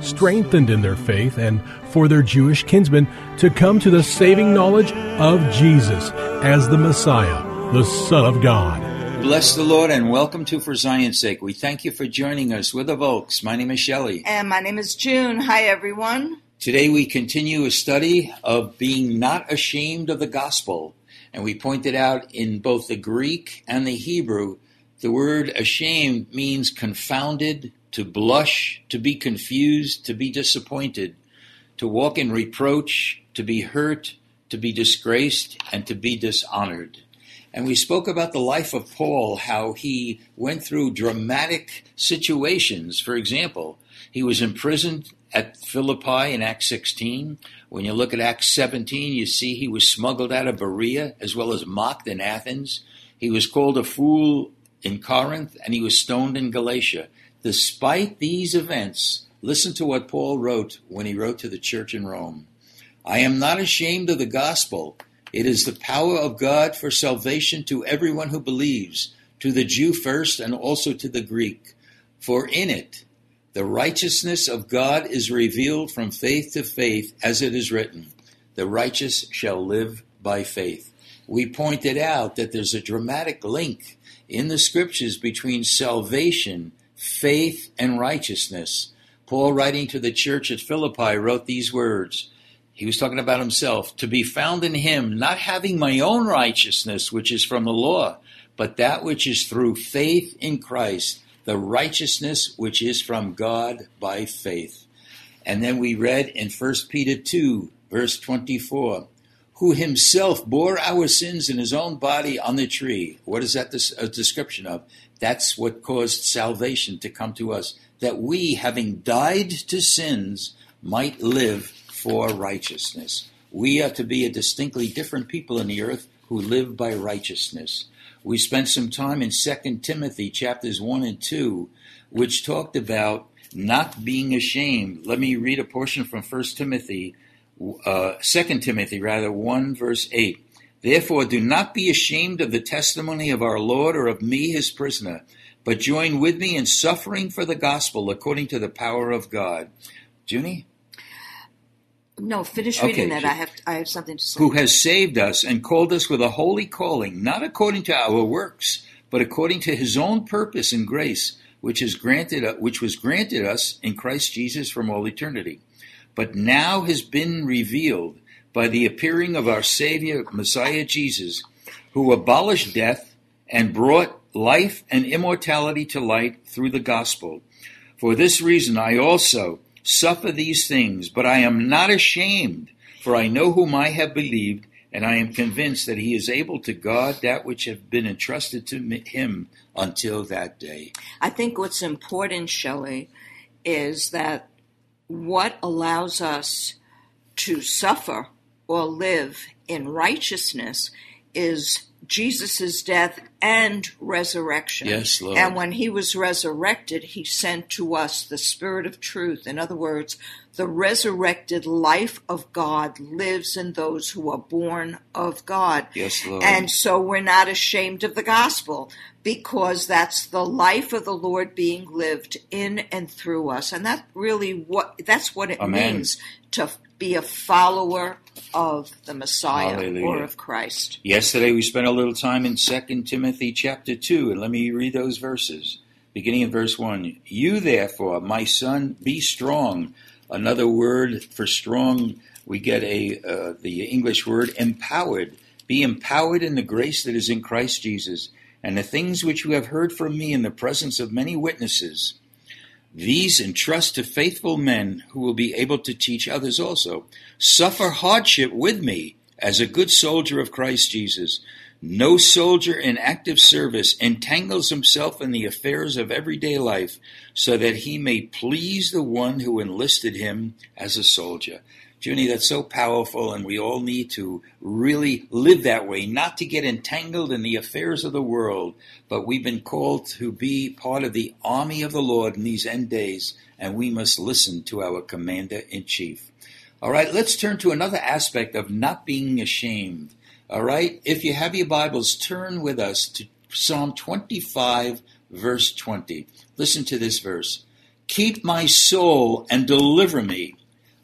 strengthened in their faith and for their Jewish kinsmen to come to the saving knowledge of Jesus as the Messiah, the Son of God. Bless the Lord and welcome to For Zion's Sake. We thank you for joining us. We're the Volks. My name is Shelley. And my name is June. Hi, everyone. Today we continue a study of being not ashamed of the gospel. And we pointed out in both the Greek and the Hebrew, the word ashamed means confounded, to blush, to be confused, to be disappointed, to walk in reproach, to be hurt, to be disgraced, and to be dishonored. And we spoke about the life of Paul, how he went through dramatic situations. For example, he was imprisoned at Philippi in Acts 16. When you look at Acts 17, you see he was smuggled out of Berea as well as mocked in Athens. He was called a fool in Corinth and he was stoned in Galatia. Despite these events, listen to what Paul wrote when he wrote to the church in Rome. I am not ashamed of the gospel. It is the power of God for salvation to everyone who believes, to the Jew first and also to the Greek. For in it, the righteousness of God is revealed from faith to faith, as it is written, The righteous shall live by faith. We pointed out that there's a dramatic link in the scriptures between salvation faith, and righteousness. Paul, writing to the church at Philippi, wrote these words. He was talking about himself to be found in him, not having my own righteousness, which is from the law, but that which is through faith in Christ, the righteousness which is from God by faith. And then we read in 1 Peter 2, verse 24, who himself bore our sins in his own body on the tree. What is that a uh, description of? That's what caused salvation to come to us, that we, having died to sins, might live for righteousness. We are to be a distinctly different people in the earth who live by righteousness. We spent some time in 2 Timothy chapters 1 and 2, which talked about not being ashamed. Let me read a portion from 1 Timothy, uh, 2 Timothy rather, 1 verse 8. Therefore, do not be ashamed of the testimony of our Lord or of me, his prisoner, but join with me in suffering for the gospel according to the power of God. Junie? No, finish reading okay. that. I have I have something to say. Who has saved us and called us with a holy calling, not according to our works, but according to his own purpose and grace, which is granted which was granted us in Christ Jesus from all eternity. But now has been revealed by the appearing of our Savior, Messiah Jesus, who abolished death and brought life and immortality to light through the gospel. For this reason I also suffer these things, but I am not ashamed, for I know whom I have believed, and I am convinced that he is able to guard that which has been entrusted to him until that day. I think what's important, Shelley, is that what allows us to suffer or live in righteousness is Jesus' death and resurrection. Yes, Lord. And when he was resurrected, he sent to us the Spirit of truth. In other words, the resurrected life of God lives in those who are born of God. Yes, Lord. And so we're not ashamed of the gospel because that's the life of the Lord being lived in and through us. And that really what that's what it Amen. means to be a follower of the Messiah Hallelujah. or of Christ. Yesterday we spent a little time in 2 Timothy chapter 2, and let me read those verses. Beginning in verse 1 You therefore, my son, be strong. Another word for strong we get a uh, the English word empowered. Be empowered in the grace that is in Christ Jesus, and the things which you have heard from me in the presence of many witnesses. These entrust to faithful men who will be able to teach others also. Suffer hardship with me as a good soldier of Christ Jesus. No soldier in active service entangles himself in the affairs of everyday life so that he may please the one who enlisted him as a soldier. Junie, that's so powerful, and we all need to really live that way, not to get entangled in the affairs of the world, but we've been called to be part of the army of the Lord in these end days, and we must listen to our commander in chief. All right, let's turn to another aspect of not being ashamed. All right, if you have your Bibles, turn with us to Psalm 25, verse 20. Listen to this verse Keep my soul and deliver me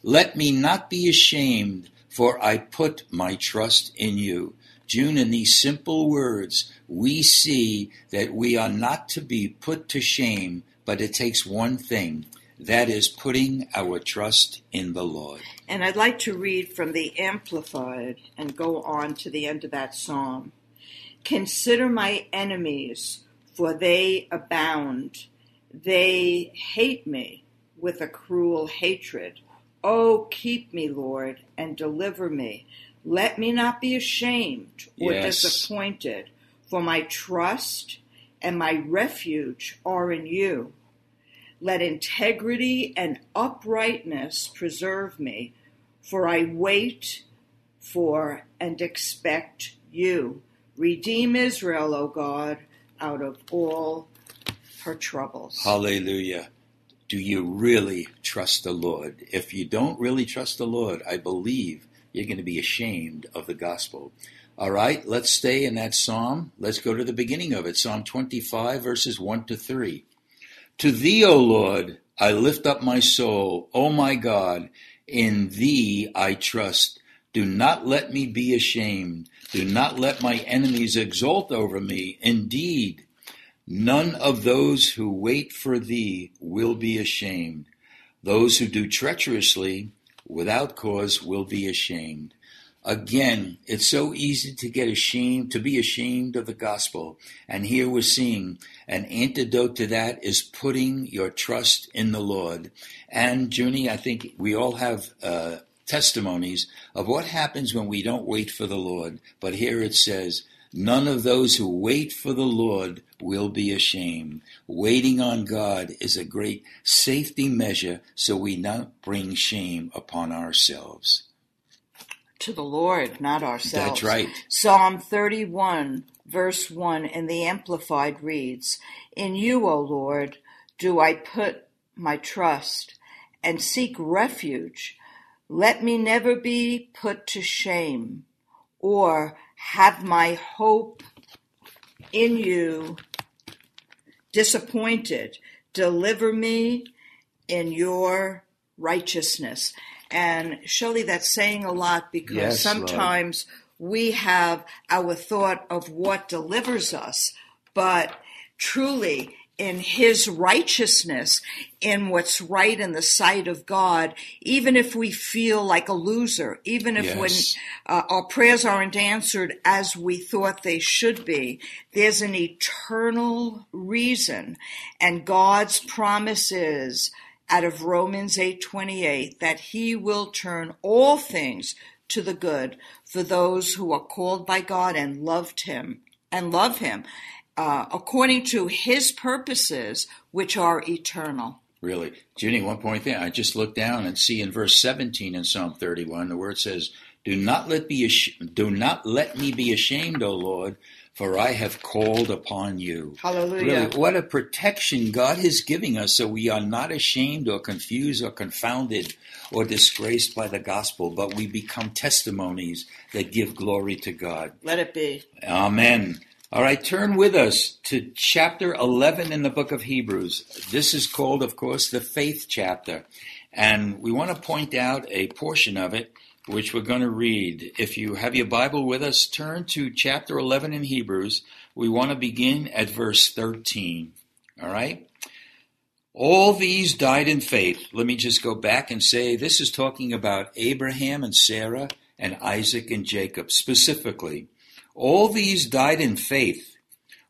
let me not be ashamed, for I put my trust in you. June, in these simple words, we see that we are not to be put to shame, but it takes one thing that is putting our trust in the Lord. And I'd like to read from the Amplified and go on to the end of that psalm. Consider my enemies, for they abound. They hate me with a cruel hatred. Oh, keep me, Lord, and deliver me. Let me not be ashamed or Yes. disappointed, for my trust and my refuge are in you. Let integrity and uprightness preserve me, for I wait for and expect you. Redeem Israel, O God, out of all her troubles. Hallelujah. Do you really trust the Lord? If you don't really trust the Lord, I believe you're going to be ashamed of the gospel. All right, let's stay in that psalm. Let's go to the beginning of it Psalm 25, verses 1 to 3. To thee, O Lord, I lift up my soul. O my God, in thee I trust. Do not let me be ashamed. Do not let my enemies exult over me. Indeed, None of those who wait for thee will be ashamed. Those who do treacherously without cause will be ashamed. Again, it's so easy to get ashamed, to be ashamed of the gospel. And here we're seeing an antidote to that is putting your trust in the Lord. And Junie, I think we all have uh, testimonies of what happens when we don't wait for the Lord. But here it says, None of those who wait for the Lord will be ashamed. Waiting on God is a great safety measure so we not bring shame upon ourselves. to the Lord, not ourselves. That's right. Psalm 31, verse 1 in the Amplified reads In you, O Lord, do I put my trust and seek refuge. Let me never be put to shame or have my hope in you disappointed. Deliver me in your righteousness. And surely that's saying a lot because Yes, Lord. sometimes we have our thought of what delivers us, but truly in his righteousness, in what's right in the sight of God, even if we feel like a loser, even if when uh, our prayers aren't answered as we thought they should be, there's an eternal reason. And God's promise is out of Romans 8:28 that he will turn all things to the good for those who are called by God and loved him and love him uh, according to his purposes which are eternal. Really. Junie, one point there. I just looked down and see in verse 17 in Psalm 31, the word says, Do not let be ash- do not let me be ashamed, O Lord, for I have called upon you. Hallelujah. Really, what a protection God is giving us so we are not ashamed or confused or confounded or disgraced by the gospel, but we become testimonies that give glory to God. Let it be. Amen. All right, turn with us to chapter 11 in the book of Hebrews. This is called, of course, the faith chapter. And we want to point out a portion of it which we're going to read. If you have your Bible with us, turn to chapter 11 in Hebrews. We want to begin at verse 13. All right? All these died in faith. Let me just go back and say this is talking about Abraham and Sarah and Isaac and Jacob specifically. All these died in faith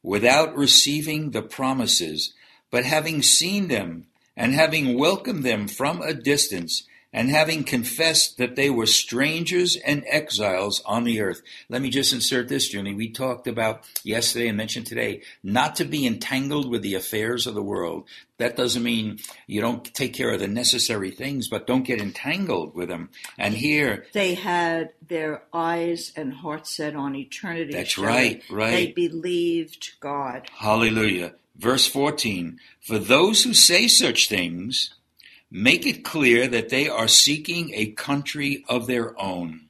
without receiving the promises, but having seen them and having welcomed them from a distance and having confessed that they were strangers and exiles on the earth. Let me just insert this, Junie. We talked about yesterday and mentioned today not to be entangled with the affairs of the world. That doesn't mean you don't take care of the necessary things, but don't get entangled with them. And here they had their eyes and hearts set on eternity. That's right, right. They believed God. Hallelujah. Verse 14 For those who say such things, make it clear that they are seeking a country of their own.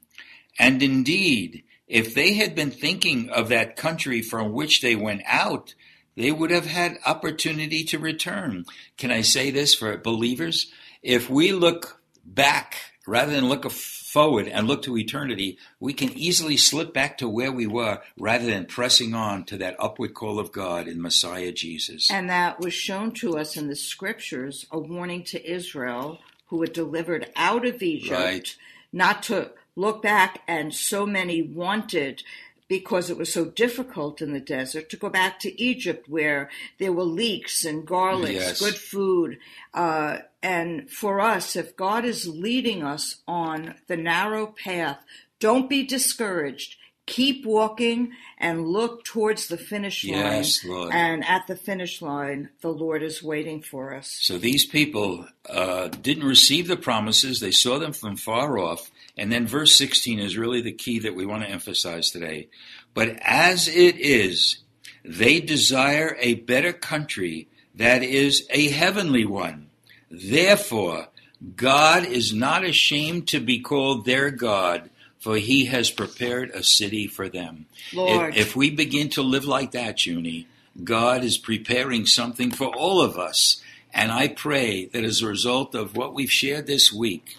And indeed, if they had been thinking of that country from which they went out, they would have had opportunity to return. Can I say this for believers? If we look back rather than look forward and look to eternity, we can easily slip back to where we were rather than pressing on to that upward call of God in Messiah Jesus. And that was shown to us in the scriptures, a warning to Israel who were delivered out of Egypt, right. not to look back and so many wanted because it was so difficult in the desert to go back to Egypt where there were leeks and garlics, yes. good food. Uh, and for us, if God is leading us on the narrow path, don't be discouraged. Keep walking and look towards the finish line. Yes, Lord. And at the finish line, the Lord is waiting for us. So these people uh, didn't receive the promises, they saw them from far off. And then verse 16 is really the key that we want to emphasize today. But as it is, they desire a better country that is a heavenly one. Therefore, God is not ashamed to be called their God, for he has prepared a city for them. Lord. If, if we begin to live like that, Junie, God is preparing something for all of us. And I pray that as a result of what we've shared this week,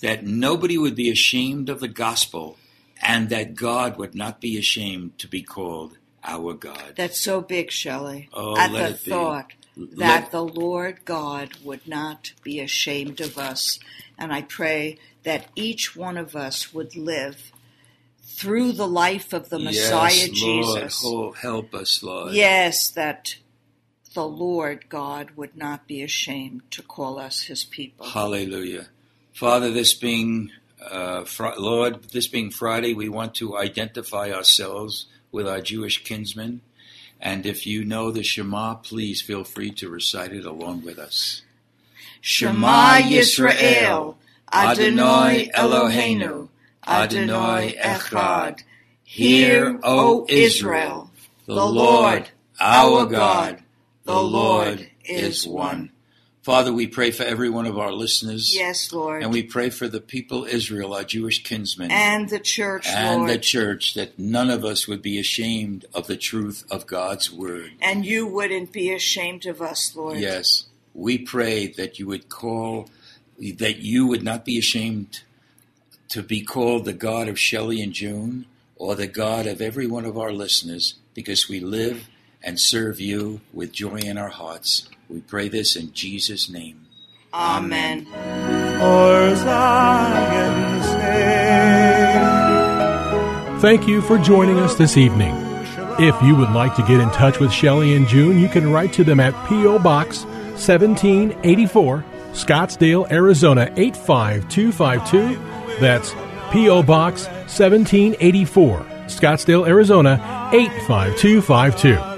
that nobody would be ashamed of the gospel and that God would not be ashamed to be called our God. That's so big, Shelley. Oh, At the thought that the Lord God would not be ashamed of us. And I pray that each one of us would live through the life of the Messiah yes, Lord, Jesus. oh, help us, Lord. Yes, that the Lord God would not be ashamed to call us his people. Hallelujah. Father, this being, uh, fr- Lord, this being Friday, we want to identify ourselves with our Jewish kinsmen. And if you know the Shema, please feel free to recite it along with us. Shema Yisrael, Adonai Eloheinu, Adonai Echad. Hear, O Israel, the Lord, our God, the Lord is one. Father, we pray for every one of our listeners. Yes, Lord. And we pray for the people Israel, our Jewish kinsmen. and the church, and Lord. the church that none of us would be ashamed of the truth of God's word. and you wouldn't be ashamed of us, Lord. Yes, we pray that you would call, that you would not be ashamed to be called the God of Shelley and June or the God of every one of our listeners because we live and serve you with joy in our hearts. We pray this in Jesus' name. Amen. For Zion's sake. Thank you for joining us this evening. If you would like to get in touch with Shelley and June, you can write to them at P.O. Box 1784, Scottsdale, Arizona 85252. That's P.O. Box 1784, Scottsdale, Arizona 85252.